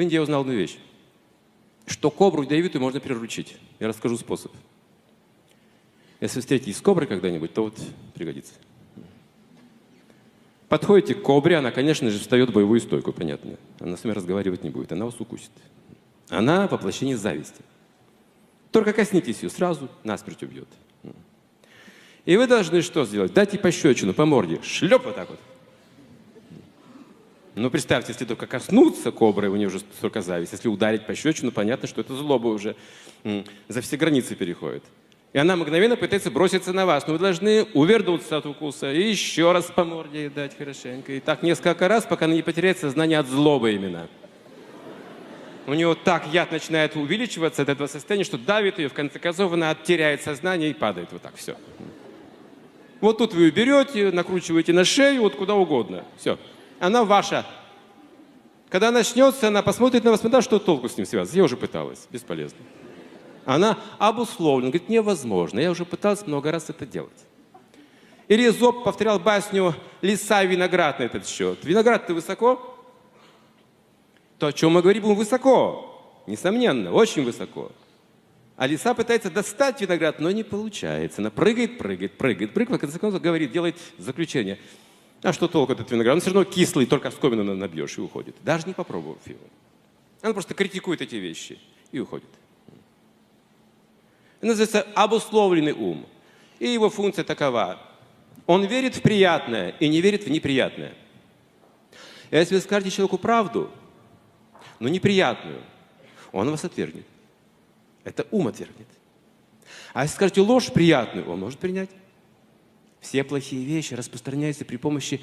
В Индии я узнал одну вещь, что кобру ядовитую можно приручить. Я расскажу способ. Если встретитесь с коброй когда-нибудь, то вот пригодится. Подходите к кобре, она, конечно же, встает в боевую стойку, понятно. Она с вами разговаривать не будет, она вас укусит. Она воплощение зависти. Только коснитесь ее, сразу насмерть убьет. И вы должны что сделать? Дать ей пощечину по морде. Шлеп вот так вот. Ну, представьте, если только коснуться кобры, у нее уже столько зависть. Если ударить пощечину, понятно, что это злоба уже за все границы переходит. И она мгновенно пытается броситься на вас. Но вы должны увернуться от укуса и еще раз по морде дать хорошенько. И так несколько раз, пока она не потеряет сознание от злобы именно. У нее так яд начинает увеличиваться от этого состояния, что давит ее, в конце концов она теряет сознание и падает вот так, все. Вот тут вы ее берете, накручиваете на шею, вот куда угодно. Все. Она ваша. Когда начнется, она посмотрит на вас, да, что толку с ним связываться? Я уже пыталась, бесполезно. Она обусловлена, говорит, невозможно. Я уже пыталась много раз это делать. Или Зоб повторял басню «Лиса и виноград» на этот счет. Виноград-то высоко? То, о чем мы говорим, высоко. Несомненно, очень высоко. А лиса пытается достать виноград, но не получается. Она прыгает, прыгает, прыгает, прыгает, в конце концов говорит, делает заключение. А что толку этот виноград? Он все равно кислый, только в скобину набьешь и уходит. Даже не попробовав его. Она просто критикует эти вещи и уходит. Это называется обусловленный ум. И его функция такова. Он верит в приятное и не верит в неприятное. Если вы скажете человеку правду, но неприятную, он вас отвергнет. Это ум отвергнет. А если скажете ложь приятную, он может принять. Все плохие вещи распространяются при помощи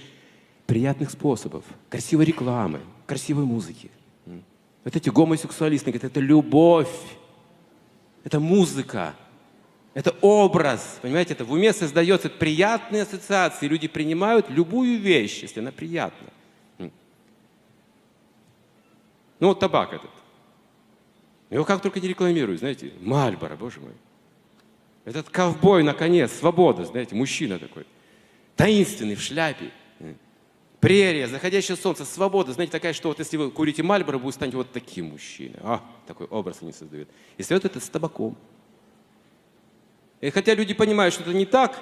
приятных способов. Красивой рекламы, красивой музыки. Вот эти гомосексуалисты говорят, это любовь, это музыка, это образ. Понимаете, это в уме создается приятные ассоциации. Люди принимают любую вещь, если она приятна. Ну вот табак этот. Его как только не рекламируют, знаете, Мальборо, боже мой. Этот ковбой, наконец, свобода, знаете, мужчина такой. Таинственный, в шляпе. Прерия, заходящее солнце, свобода. Знаете, такая, что вот если вы курите Мальборо, вы станете вот таким мужчиной. А, такой образ они создают. И свет это с табаком. И хотя люди понимают, что это не так,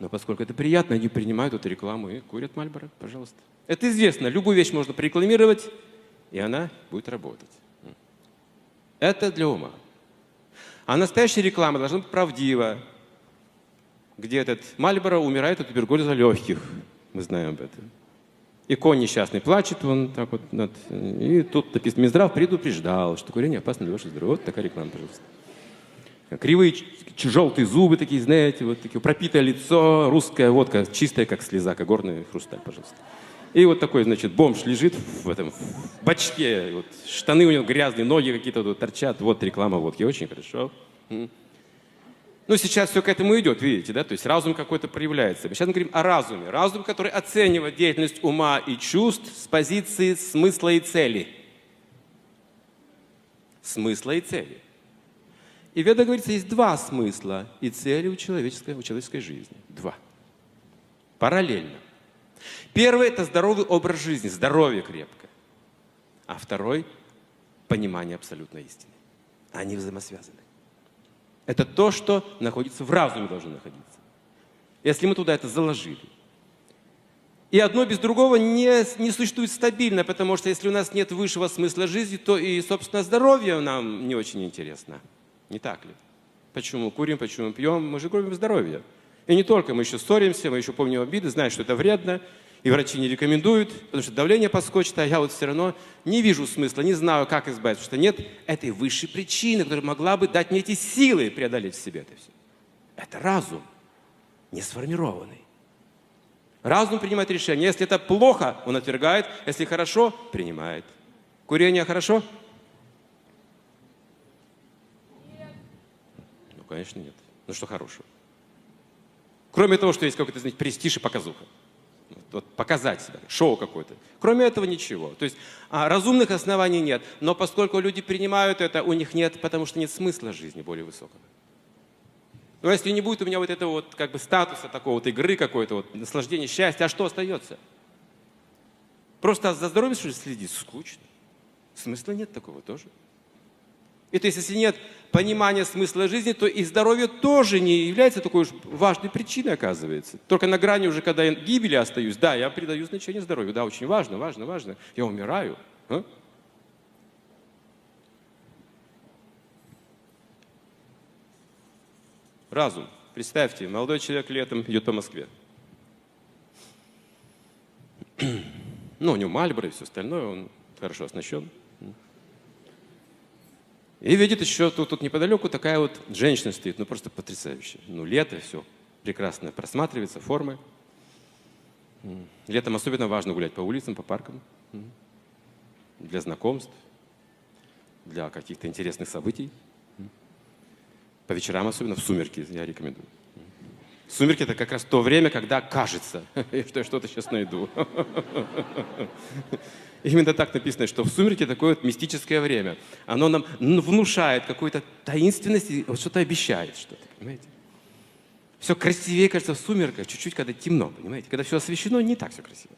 но поскольку это приятно, они принимают эту рекламу и курят Мальборо, пожалуйста. Это известно. Любую вещь можно прорекламировать, и она будет работать. Это для ума. А настоящая реклама должна быть правдива. Где этот Мальборо умирает от туберкулеза легких. Мы знаем об этом. И конь несчастный плачет, он так вот, над... и тут написано, Минздрав предупреждал, что курение опасно для вашего здоровья. Вот такая реклама, пожалуйста. Кривые желтые зубы такие, знаете, вот такие, пропитое лицо, русская водка, чистая, как слеза, как горный хрусталь, пожалуйста. И вот такой, значит, бомж лежит в этом в бачке, вот, штаны у него грязные, ноги какие-то вот торчат, вот реклама водки, очень хорошо. Ну, сейчас все к этому идет, видите, да? То есть разум какой-то проявляется. Сейчас мы говорим о разуме. Разум, который оценивает деятельность ума и чувств с позиции смысла и цели. Смысла и цели. И Веда говорится, есть два смысла и цели у человеческой, у человеческой жизни. Два. Параллельно. Первый – это здоровый образ жизни, здоровье крепкое. А второй – понимание абсолютной истины. Они взаимосвязаны. Это то, что находится в разуме должно находиться. Если мы туда это заложили. И одно без другого не, не существует стабильно, потому что если у нас нет высшего смысла жизни, то и, собственно, здоровье нам не очень интересно. Не так ли? Почему курим, почему пьем? Мы же губим здоровье. И не только, мы еще ссоримся, мы еще помним обиды, знаем, что это вредно, и врачи не рекомендуют, потому что давление подскочит, а я вот все равно не вижу смысла, не знаю, как избавиться, потому что нет этой высшей причины, которая могла бы дать мне эти силы преодолеть в себе это все. Это разум, не сформированный. Разум принимает решение. Если это плохо, он отвергает. Если хорошо, принимает. Курение хорошо? Нет. Ну, конечно, нет. Ну, что хорошего? Кроме того, что есть какой-то, знаете, престиж и показуха вот, показать себя, шоу какое-то. Кроме этого ничего. То есть а, разумных оснований нет. Но поскольку люди принимают это, у них нет, потому что нет смысла жизни более высокого. Но если не будет у меня вот этого вот как бы статуса такого вот игры какой-то, вот наслаждения, счастья, а что остается? Просто за здоровьем что ли следить? Скучно. Смысла нет такого тоже. И то есть, если нет понимания смысла жизни, то и здоровье тоже не является такой уж важной причиной, оказывается. Только на грани уже, когда я гибели остаюсь, да, я придаю значение здоровью, да, очень важно, важно, важно. Я умираю. А? Разум. Представьте, молодой человек летом идет по Москве. Ну, у него Мальборо и все остальное, он хорошо оснащен. И видит еще тут, тут неподалеку такая вот женщина стоит, ну просто потрясающая. Ну лето, все прекрасно просматривается, формы. Летом особенно важно гулять по улицам, по паркам. Для знакомств, для каких-то интересных событий. По вечерам особенно, в сумерки я рекомендую. Сумерки – это как раз то время, когда кажется, что я что-то сейчас найду. Именно так написано, что в сумерке такое вот мистическое время. Оно нам внушает какую-то таинственность и вот что-то обещает что-то, понимаете? Все красивее, кажется, в сумерках, чуть-чуть, когда темно, понимаете? Когда все освещено, не так все красиво.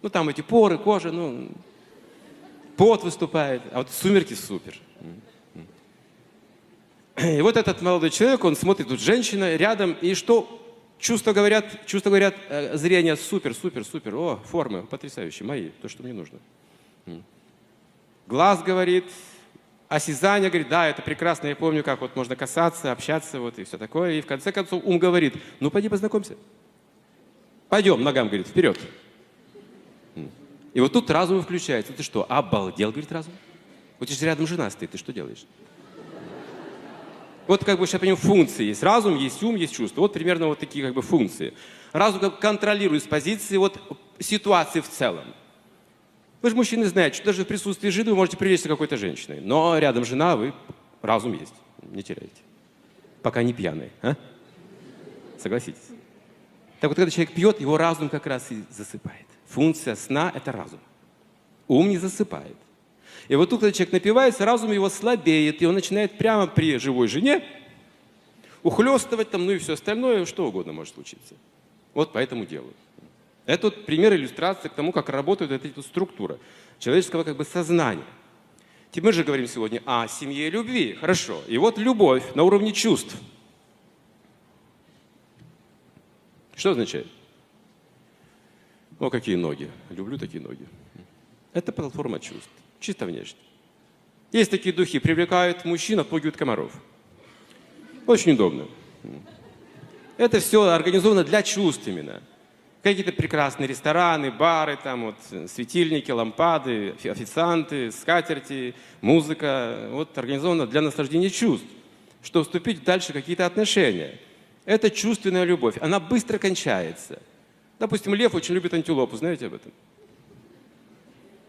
Ну, там эти поры, кожа, ну, пот выступает, а вот сумерки супер. И вот этот молодой человек, он смотрит, тут женщина рядом, и что чувства говорят, чувства говорят, э, зрение супер, супер, супер, о, формы потрясающие, мои, то, что мне нужно. Глаз говорит, осязание говорит, да, это прекрасно, я помню, как вот можно касаться, общаться, вот и все такое. И в конце концов ум говорит, ну пойди познакомься. Пойдем, ногам, говорит, вперед. И вот тут разум включается. Ты что, обалдел, говорит разум? Вот здесь рядом жена стоит, ты что делаешь? Вот как бы сейчас понимаем функции есть. Разум, есть ум, есть чувство. Вот примерно вот такие как бы функции. Разум как контролирует с позиции вот ситуации в целом. Вы же мужчины знаете, что даже в присутствии жены вы можете привлечься какой-то женщиной. Но рядом жена, вы разум есть. Не теряйте. Пока не пьяный. А? Согласитесь. Так вот, когда человек пьет, его разум как раз и засыпает. Функция сна – это разум. Ум не засыпает. И вот тут, когда человек напивается, разум его слабеет, и он начинает прямо при живой жене ухлестывать там, ну и все остальное, что угодно может случиться. Вот по этому делу. Это вот пример иллюстрации к тому, как работает эта, эта структура человеческого как бы сознания. Мы же говорим сегодня о семье и любви. Хорошо. И вот любовь на уровне чувств. Что означает? О, какие ноги. Люблю такие ноги. Это платформа чувств чисто внешне. Есть такие духи, привлекают мужчин, отпугивают комаров. Очень удобно. Это все организовано для чувств именно. Какие-то прекрасные рестораны, бары, там вот светильники, лампады, официанты, скатерти, музыка. Вот организовано для наслаждения чувств, чтобы вступить дальше в какие-то отношения. Это чувственная любовь. Она быстро кончается. Допустим, лев очень любит антилопу, знаете об этом?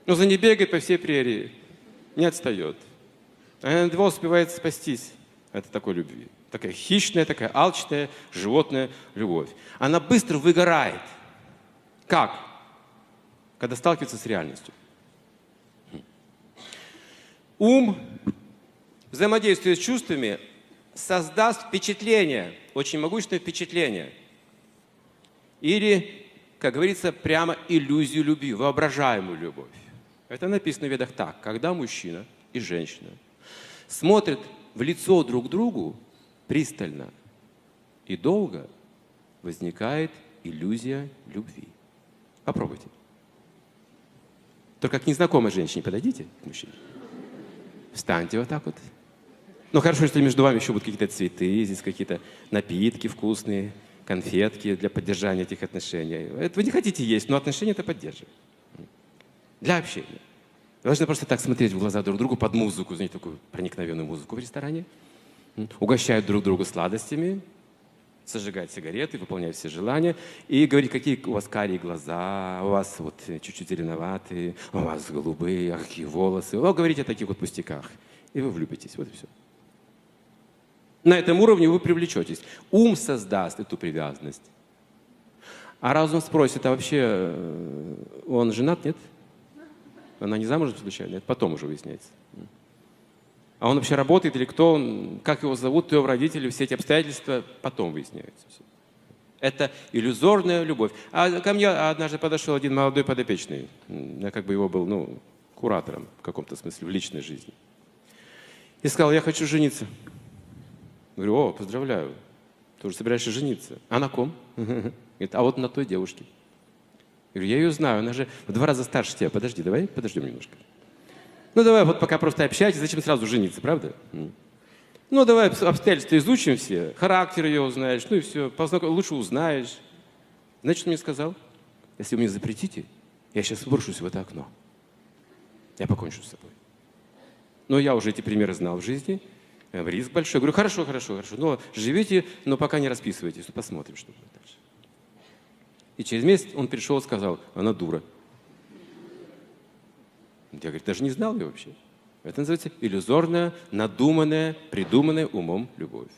Но за ней бегает по всей прерии, не отстает. А она едва успевает спастись от такой любви. Такая хищная, такая алчная, животная любовь. Она быстро выгорает. Как? Когда сталкивается с реальностью. Ум, взаимодействуя с чувствами, создаст впечатление, очень могущественное впечатление. Или, как говорится, прямо иллюзию любви, воображаемую любовь. Это написано в ведах так. Когда мужчина и женщина смотрят в лицо друг другу пристально и долго, возникает иллюзия любви. Попробуйте. Только к незнакомой женщине подойдите, к мужчине. Встаньте вот так вот. Ну хорошо, если между вами еще будут какие-то цветы, здесь какие-то напитки вкусные, конфетки для поддержания этих отношений. Это вы не хотите есть, но отношения это поддерживают для общения. Вы должны просто так смотреть в глаза друг другу под музыку, знаете, такую проникновенную музыку в ресторане. Угощают друг друга сладостями, зажигать сигареты, выполнять все желания и говорить, какие у вас карие глаза, у вас вот чуть-чуть зеленоватые, у вас голубые, какие волосы. Вы говорите о таких вот пустяках, и вы влюбитесь. Вот и все. На этом уровне вы привлечетесь. Ум создаст эту привязанность. А разум спросит, а вообще э, он женат, нет? Она не замужем случайно? Это потом уже выясняется. А он вообще работает или кто он, как его зовут, его родители, все эти обстоятельства потом выясняются. Это иллюзорная любовь. А ко мне однажды подошел один молодой подопечный. Я как бы его был, ну, куратором в каком-то смысле в личной жизни. И сказал, я хочу жениться. Говорю, о, поздравляю, ты уже собираешься жениться. А на ком? Говорит, а вот на той девушке. Я говорю, я ее знаю, она же в два раза старше тебя. Подожди, давай подождем немножко. Ну давай вот пока просто общайтесь, зачем сразу жениться, правда? Ну давай обстоятельства изучим все, характер ее узнаешь, ну и все, лучше узнаешь. Знаешь, что мне сказал? Если вы мне запретите, я сейчас выброшусь в это окно. Я покончу с собой. Но я уже эти примеры знал в жизни. Э, риск большой. Я говорю, хорошо, хорошо, хорошо. Но живите, но пока не расписывайтесь. Посмотрим, что будет дальше. И через месяц он пришел и сказал, она дура. Я, говорю, даже не знал ее вообще. Это называется иллюзорная, надуманная, придуманная умом любовь.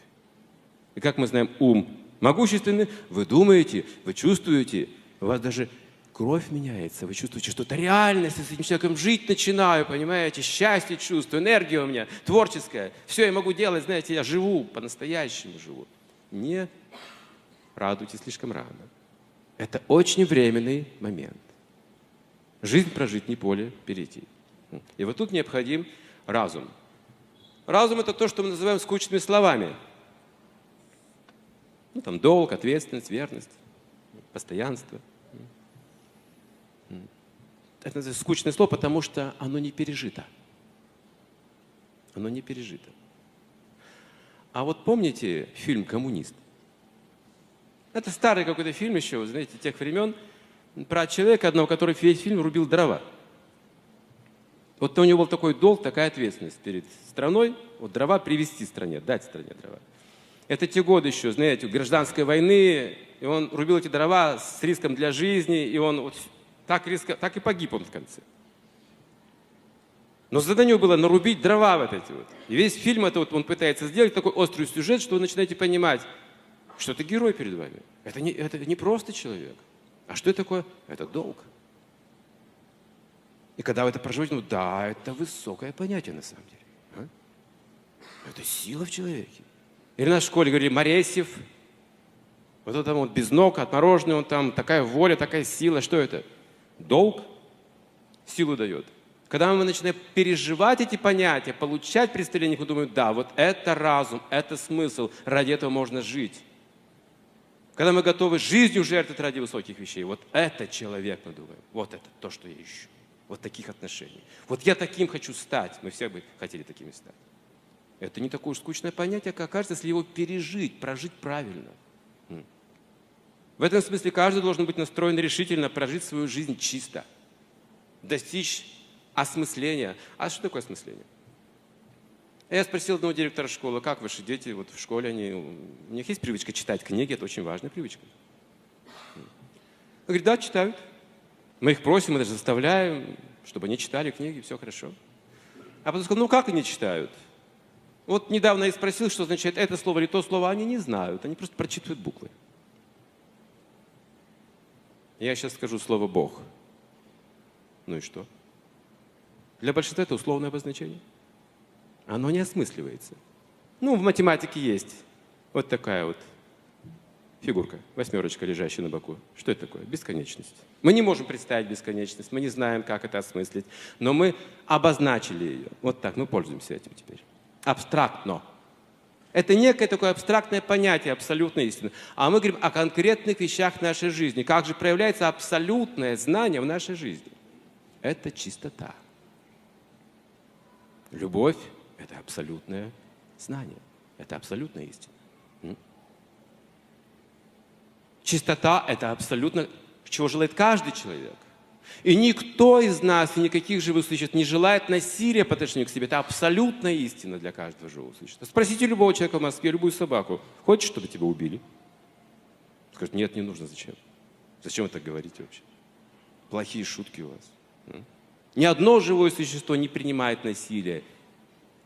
И как мы знаем, ум могущественный, вы думаете, вы чувствуете, у вас даже кровь меняется, вы чувствуете, что это реальность, я с этим человеком жить начинаю, понимаете, счастье чувствую, энергия у меня творческая, все я могу делать, знаете, я живу, по-настоящему живу. Не радуйтесь слишком рано. Это очень временный момент. Жизнь прожить, не поле перейти. И вот тут необходим разум. Разум – это то, что мы называем скучными словами. Ну, там долг, ответственность, верность, постоянство. Это скучное слово, потому что оно не пережито. Оно не пережито. А вот помните фильм «Коммунист»? Это старый какой-то фильм еще, знаете, тех времен, про человека одного, который весь фильм рубил дрова. Вот у него был такой долг, такая ответственность перед страной, вот дрова привезти стране, дать стране дрова. Это те годы еще, знаете, гражданской войны, и он рубил эти дрова с риском для жизни, и он вот так, риска, так и погиб он в конце. Но задание было нарубить дрова вот эти вот. И весь фильм это вот он пытается сделать такой острый сюжет, что вы начинаете понимать, что это герой перед вами. Это не, это не просто человек. А что это такое? Это долг. И когда вы это проживаете, ну да, это высокое понятие на самом деле. А? Это сила в человеке. Или на школе говорили, Моресьев, вот он там без ног, отмороженный, он там, такая воля, такая сила. Что это? Долг силу дает. Когда мы начинаем переживать эти понятия, получать представление, мы думаем, да, вот это разум, это смысл, ради этого можно жить. Когда мы готовы жизнью жертвовать ради высоких вещей, вот это человек, мы думаем, вот это то, что я ищу. Вот таких отношений. Вот я таким хочу стать. Мы все бы хотели такими стать. Это не такое уж скучное понятие, как кажется, если его пережить, прожить правильно. В этом смысле каждый должен быть настроен решительно прожить свою жизнь чисто, достичь осмысления. А что такое осмысление? Я спросил одного директора школы, как ваши дети вот в школе, они, у них есть привычка читать книги, это очень важная привычка. Он говорит, да, читают. Мы их просим, мы даже заставляем, чтобы они читали книги, все хорошо. А потом сказал, ну как они читают? Вот недавно я спросил, что означает это слово или то слово, они не знают, они просто прочитывают буквы. Я сейчас скажу слово Бог. Ну и что? Для большинства это условное обозначение оно не осмысливается. Ну, в математике есть вот такая вот фигурка, восьмерочка, лежащая на боку. Что это такое? Бесконечность. Мы не можем представить бесконечность, мы не знаем, как это осмыслить, но мы обозначили ее. Вот так, мы пользуемся этим теперь. Абстрактно. Это некое такое абстрактное понятие абсолютной истины. А мы говорим о конкретных вещах нашей жизни. Как же проявляется абсолютное знание в нашей жизни? Это чистота. Любовь это абсолютное знание. Это абсолютная истина. Чистота – это абсолютно, чего желает каждый человек. И никто из нас, и никаких живых существ не желает насилия по отношению к себе. Это абсолютная истина для каждого живого существа. Спросите любого человека в Москве, любую собаку, хочешь, чтобы тебя убили? Скажет, нет, не нужно, зачем? Зачем вы так говорите вообще? Плохие шутки у вас. Ни одно живое существо не принимает насилие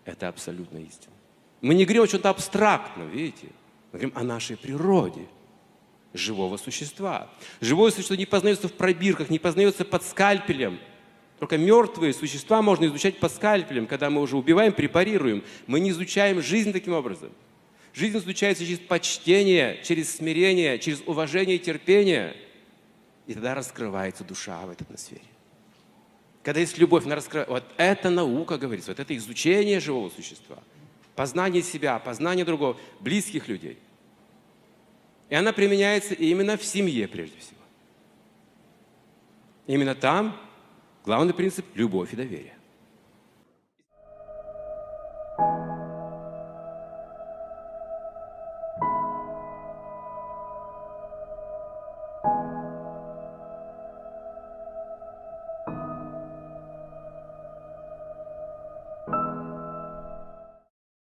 это абсолютная истина. Мы не говорим о чем-то абстрактном, видите? Мы говорим о нашей природе живого существа. Живое существо не познается в пробирках, не познается под скальпелем. Только мертвые существа можно изучать под скальпелем, когда мы уже убиваем, препарируем. Мы не изучаем жизнь таким образом. Жизнь изучается через почтение, через смирение, через уважение и терпение. И тогда раскрывается душа в этой атмосфере. Когда есть любовь, она раскрывает. Вот это наука, говорится, вот это изучение живого существа. Познание себя, познание другого, близких людей. И она применяется именно в семье прежде всего. Именно там главный принцип – любовь и доверие.